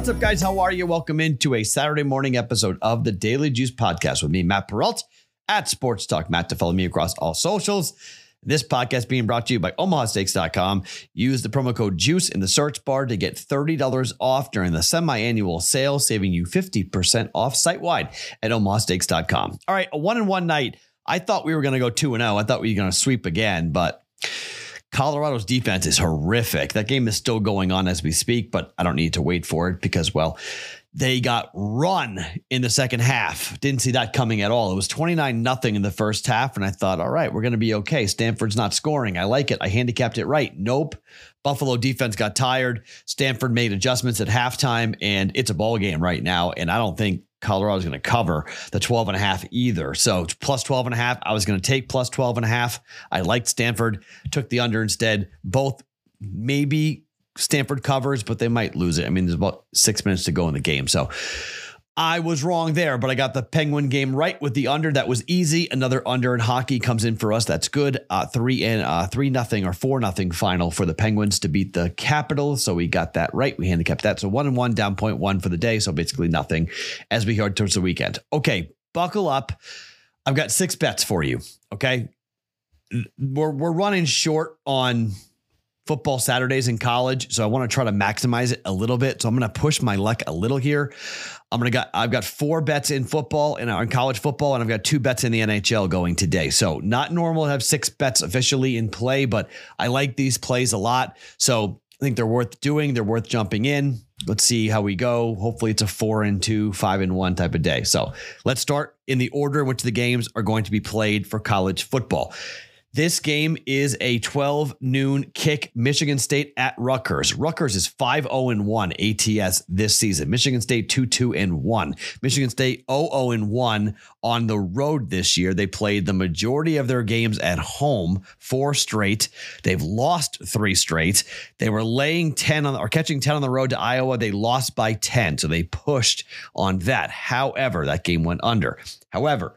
What's up, guys? How are you? Welcome into a Saturday morning episode of the Daily Juice Podcast with me, Matt Perrault, at Sports Talk. Matt to follow me across all socials. This podcast being brought to you by OmahaSteaks.com. Use the promo code JUICE in the search bar to get $30 off during the semi-annual sale, saving you 50% off site-wide at OmahaSteaks.com. All right, a one and one night. I thought we were going to go 2 and 0. I thought we were going to sweep again, but Colorado's defense is horrific. That game is still going on as we speak, but I don't need to wait for it because, well, they got run in the second half. Didn't see that coming at all. It was 29 nothing in the first half. And I thought, all right, we're going to be okay. Stanford's not scoring. I like it. I handicapped it right. Nope. Buffalo defense got tired. Stanford made adjustments at halftime, and it's a ball game right now. And I don't think Colorado's going to cover the 12 and a half either. So plus 12 and a half. I was going to take plus 12 and a half. I liked Stanford, took the under instead. Both maybe Stanford covers, but they might lose it. I mean, there's about six minutes to go in the game. So I was wrong there, but I got the Penguin game right with the under. That was easy. Another under in hockey comes in for us. That's good. Uh, three and uh, three nothing or four nothing final for the Penguins to beat the Capitals. So we got that right. We handicapped that. So one and one, down point one for the day. So basically nothing as we head towards the weekend. Okay, buckle up. I've got six bets for you. Okay, we're we're running short on football Saturdays in college, so I want to try to maximize it a little bit. So I'm going to push my luck a little here. I'm gonna got I've got four bets in football and uh, in college football, and I've got two bets in the NHL going today. So not normal to have six bets officially in play, but I like these plays a lot. So I think they're worth doing. They're worth jumping in. Let's see how we go. Hopefully, it's a four and two, five and one type of day. So let's start in the order in which the games are going to be played for college football. This game is a 12 noon kick. Michigan State at Rutgers. Rutgers is 5 0 1 ATS this season. Michigan State 2 2 and 1. Michigan State 0 0 1 on the road this year. They played the majority of their games at home, four straight. They've lost three straight. They were laying 10 on or catching 10 on the road to Iowa. They lost by 10. So they pushed on that. However, that game went under. However,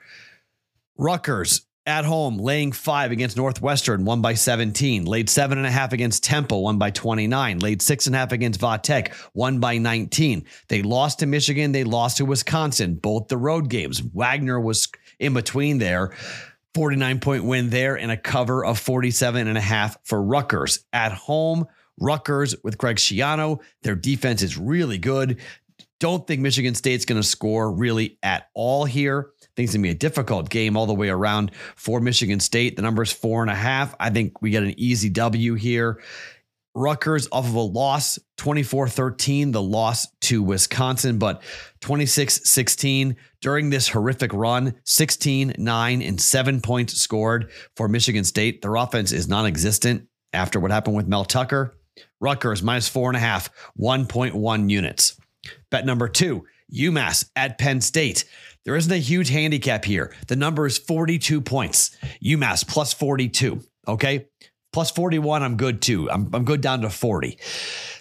Rutgers at home, laying five against Northwestern, won by 17. Laid seven and a half against Temple, won by 29. Laid six and a half against Vatech, won by 19. They lost to Michigan. They lost to Wisconsin, both the road games. Wagner was in between there. 49 point win there and a cover of 47 and a half for Rutgers. At home, Rutgers with Greg Schiano. Their defense is really good. Don't think Michigan State's going to score really at all here think it's going to be a difficult game all the way around for Michigan State. The number is four and a half. I think we get an easy W here. Rutgers off of a loss 24 13, the loss to Wisconsin, but 26 16 during this horrific run, 16 9 and seven points scored for Michigan State. Their offense is non existent after what happened with Mel Tucker. Rutgers minus four and a half, 1.1 units. Bet number two, UMass at Penn State. There isn't a huge handicap here. The number is 42 points. UMass plus 42. Okay. Plus 41, I'm good too. I'm, I'm good down to 40.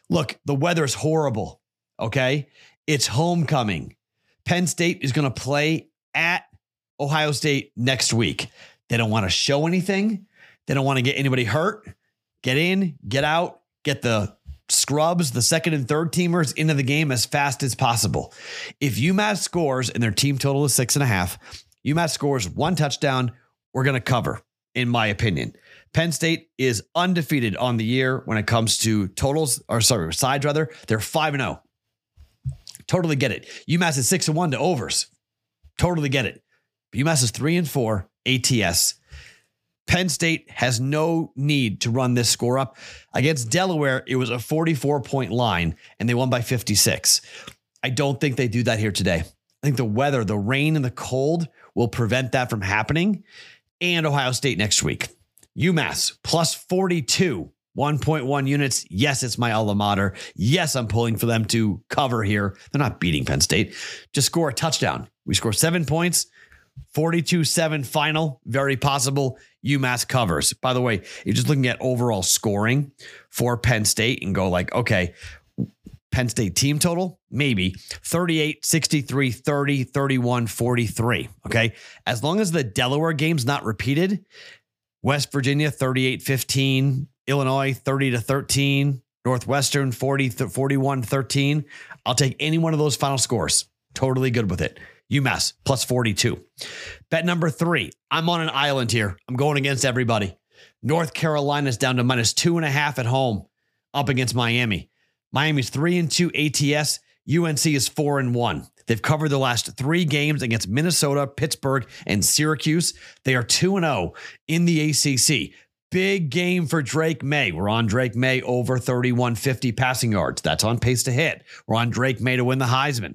Look, the weather is horrible. Okay. It's homecoming. Penn State is going to play at Ohio State next week. They don't want to show anything. They don't want to get anybody hurt. Get in, get out, get the scrubs the second and third teamers into the game as fast as possible. If UMass scores and their team total is six and a half, UMass scores one touchdown, we're going to cover, in my opinion. Penn State is undefeated on the year when it comes to totals, or sorry, sides rather. They're 5 and 0. Totally get it. UMass is 6 and 1 to overs. Totally get it. UMass is 3 and 4 ATS. Penn State has no need to run this score up. Against Delaware, it was a 44 point line and they won by 56. I don't think they do that here today. I think the weather, the rain and the cold will prevent that from happening. And Ohio State next week. UMass plus 42, 1.1 units. Yes, it's my alma mater. Yes, I'm pulling for them to cover here. They're not beating Penn State. Just score a touchdown. We score seven points. 42 7 final, very possible. UMass covers. By the way, you're just looking at overall scoring for Penn State and go like, okay, Penn State team total, maybe 38, 63, 30, 31, 43. Okay. As long as the Delaware game's not repeated, West Virginia 38 15, Illinois 30 to 13, Northwestern 40, 41 13. I'll take any one of those final scores. Totally good with it. UMass plus 42. Bet number three. I'm on an island here. I'm going against everybody. North Carolina's down to minus two and a half at home up against Miami. Miami's three and two ATS. UNC is four and one. They've covered the last three games against Minnesota, Pittsburgh, and Syracuse. They are 2 0 in the ACC. Big game for Drake Maye. We're on Drake Maye over 3150 passing yards. That's on pace to hit. We're on Drake Maye to win the Heisman.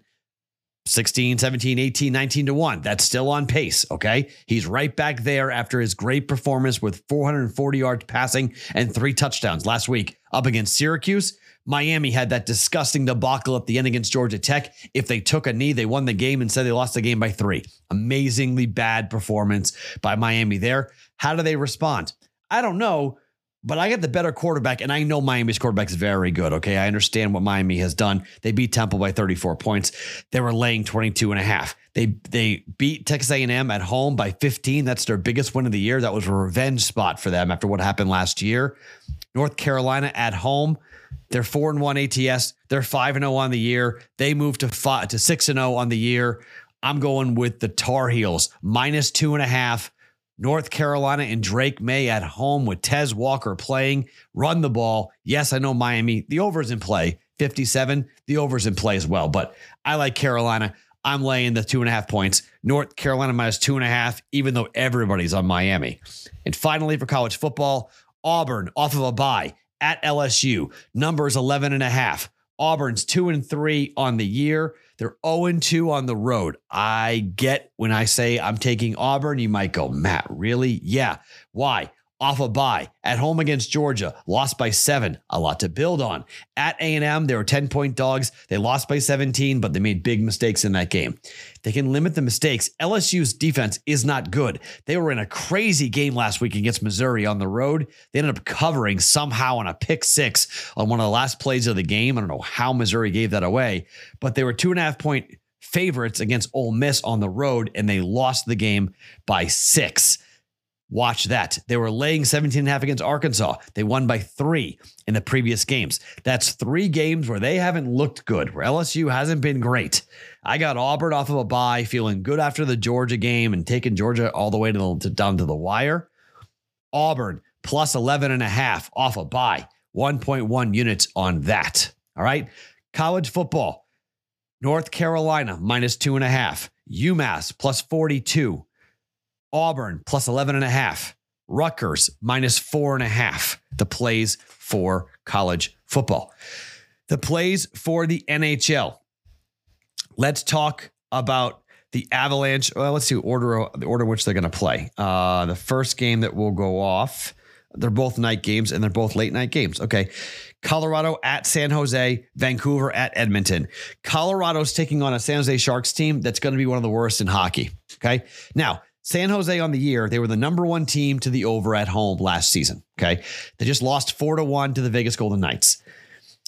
16, 17, 18, 19 to 1. That's still on pace. Okay. He's right back there after his great performance with 440 yards passing and three touchdowns last week up against Syracuse. Miami had that disgusting debacle at the end against Georgia Tech. If they took a knee, they won the game and said they lost the game by three. Amazingly bad performance by Miami there. How do they respond? I don't know, but I get the better quarterback, and I know Miami's quarterback is very good. Okay. I understand what Miami has done. They beat Temple by 34 points. They were laying 22 and a half. They they beat Texas A&M at home by 15. That's their biggest win of the year. That was a revenge spot for them after what happened last year. North Carolina at home. They're four and one ATS. They're five and zero on the year. They moved to five to six and zero on the year. I'm going with the Tar Heels minus two and a half. North Carolina and Drake Maye at home with Tez Walker playing. Run the ball. Yes, I know Miami. The over's in play. 57. The over's in play as well. But I like Carolina. I'm laying the two and a half points. North Carolina minus two and a half, even though everybody's on Miami. And finally, for college football, Auburn off of a bye at LSU. Numbers 11 and a half. Auburn's 2 and 3 on the year. They're 0 and 2 on the road. I get when I say I'm taking Auburn, you might go, "Matt, really?" Yeah. Why? Off a bye at home against Georgia, lost by seven, a lot to build on. At A&M, they were 10 point dogs. They lost by 17, but they made big mistakes in that game. They can limit the mistakes. LSU's defense is not good. They were in a crazy game last week against Missouri on the road. They ended up covering somehow on a pick six on one of the last plays of the game. I don't know how Missouri gave that away, but they were two and a half point favorites against Ole Miss on the road, and they lost the game by six. Watch that. They were laying 17 and a half against Arkansas. They won by three in the previous games. That's three games where they haven't looked good, where LSU hasn't been great. I got Auburn off of a bye, feeling good after the Georgia game and taking Georgia all the way to, the, to down to the wire. Auburn plus 11 and a half off a bye, 1.1 units on that. All right. College football, North Carolina minus two and a half, UMass plus 42. Auburn plus 11 and a half. Rutgers minus four and a half. The plays for college football. The plays for the NHL. Let's talk about the Avalanche. Well, let's see order the order which they're going to play. Uh, the first game that will go off. They're both night games and they're both late night games. Okay. Colorado at San Jose, Vancouver at Edmonton. Colorado's taking on a San Jose Sharks team that's going to be one of the worst in hockey. Okay. Now, San Jose on the year, they were the number one team to the over at home last season. Okay. They just lost four to one to the Vegas Golden Knights.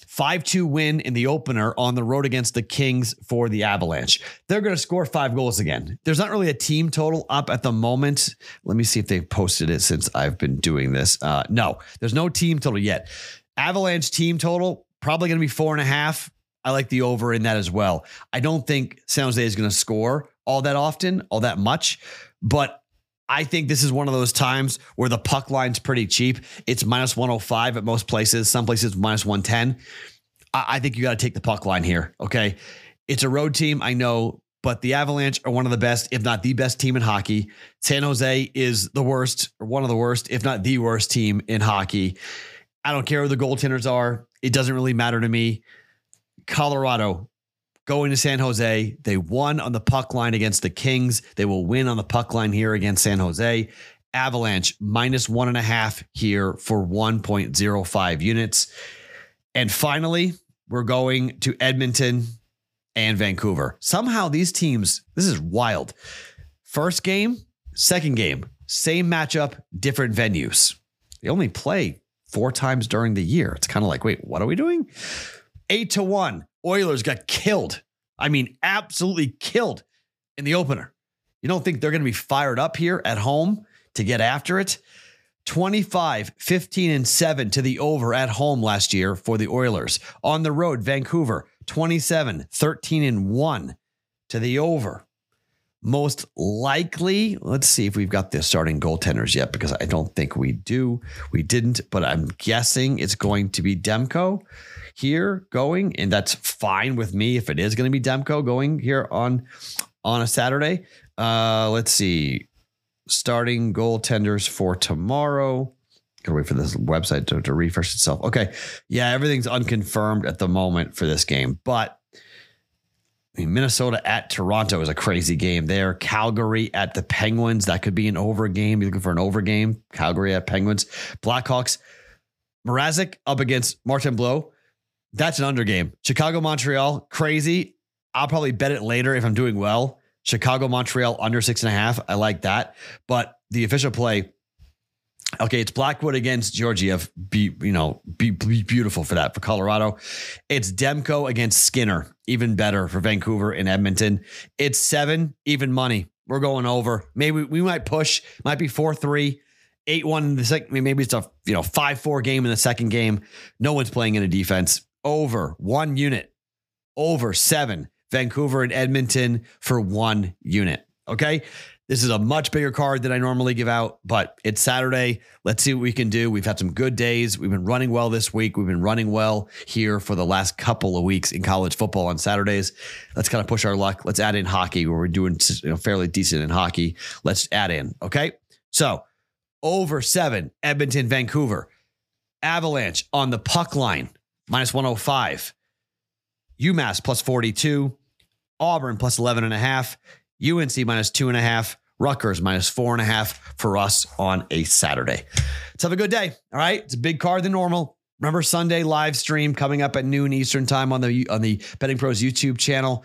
5 2 win in the opener on the road against the Kings for the Avalanche. They're going to score five goals again. There's not really a team total up at the moment. Let me see if they've posted it since I've been doing this. Uh, no, there's no team total yet. Avalanche team total, probably going to be four and a half. I like the over in that as well. I don't think San Jose is going to score all that often, all that much. But I think this is one of those times where the puck line's pretty cheap. It's minus 105 at most places, some places minus 110. I, think you got to take the puck line here. Okay. It's a road team, I know, but the Avalanche are one of the best, if not the best team in hockey. San Jose is the worst, or one of the worst, if not the worst team in hockey. I don't care who the goaltenders are. It doesn't really matter to me. Colorado, going to San Jose. They won on the puck line against the Kings. They will win on the puck line here against San Jose. Avalanche minus one and a half here for 1.05 units. And finally, we're going to Edmonton and Vancouver. Somehow these teams, this is wild. First game, second game, same matchup, different venues. They only play four times during the year. It's kind of like, wait, what are we doing? Eight to one. Oilers got killed. I mean, absolutely killed in the opener. You don't think they're going to be fired up here at home to get after it? 25, 15, and 7 to the over at home last year for the Oilers. On the road, Vancouver, 27, 13, and 1 to the over. Most likely, let's see if we've got the starting goaltenders yet, because I don't think we do. We didn't, but I'm guessing it's going to be Demko here going, and that's fine with me if it is going to be Demko going here on on a Saturday. Uh, let's see, starting goaltenders for tomorrow. Gotta wait for this website to, to refresh itself. Okay, yeah, everything's unconfirmed at the moment for this game, but I mean, Minnesota at Toronto is a crazy game there. Calgary at the Penguins. That could be an over game. You're looking for an over game. Calgary at Penguins. Blackhawks. Mrazek up against Montembeault. That's an under game. Chicago, Montreal. Crazy. I'll probably bet it later if I'm doing well. Chicago, Montreal under six and a half. I like that. But the official play, okay, it's Blackwood against Georgiev. Be you know, be, be beautiful for that for Colorado. It's Demko against Skinner, even better for Vancouver and Edmonton. It's seven, even money. We're going over. Maybe we might push. Might be four three. Eight one in the second. Maybe it's a you know five four game in the second game. No one's playing in a defense. Over one unit. Over seven. Vancouver and Edmonton for one unit. Okay. This is a much bigger card than I normally give out, but it's Saturday. Let's see what we can do. We've had some good days. We've been running well this week. We've been running well here for the last couple of weeks in college football on Saturdays. Let's kind of push our luck. Let's add in hockey where we're doing you know, fairly decent in hockey. Let's add in. Okay. So over seven, Edmonton, Vancouver. Avalanche on the puck line, minus 105. UMass plus 42. Auburn plus 11 and a half, UNC minus two and a half, Rutgers minus four and a half for us on a Saturday. Let's have a good day. All right. It's a big card than normal. Remember Sunday live stream coming up at noon Eastern time on the on the Betting Pros YouTube channel.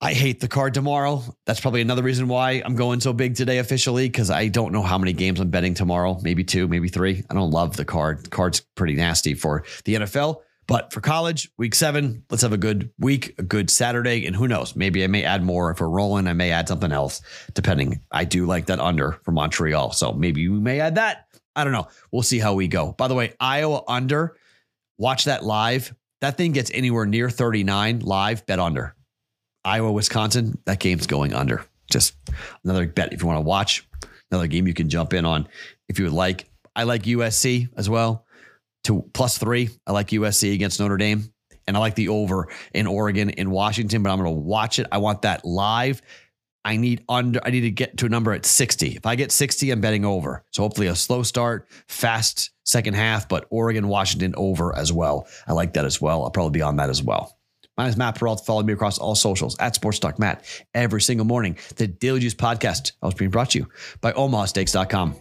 I hate the card tomorrow. That's probably another reason why I'm going so big today officially because I don't know how many games I'm betting tomorrow. Maybe two, maybe three. I don't love the card. The card's pretty nasty for the NFL. But for college, week seven, let's have a good week, a good Saturday. And who knows? Maybe I may add more. If we're rolling, I may add something else, depending. I do like that under for Montreal. So maybe we may add that. I don't know. We'll see how we go. By the way, Iowa under, watch that live. That thing gets anywhere near 39 live, bet under. Iowa, Wisconsin, that game's going under. Just another bet if you want to watch. Another game you can jump in on if you would like. I like USC as well to plus three. I like USC against Notre Dame. And I like the over in Oregon in Washington, but I'm going to watch it. I want that live. I need under. I need to get to a number at 60. If I get 60, I'm betting over. So hopefully a slow start, fast second half, but Oregon, Washington over as well. I like that as well. I'll probably be on that as well. My name is Matt Perrault. Follow me across all socials at Sports Talk Matt every single morning. The Daily Juice podcast I was being brought to you by OmahaSteaks.com.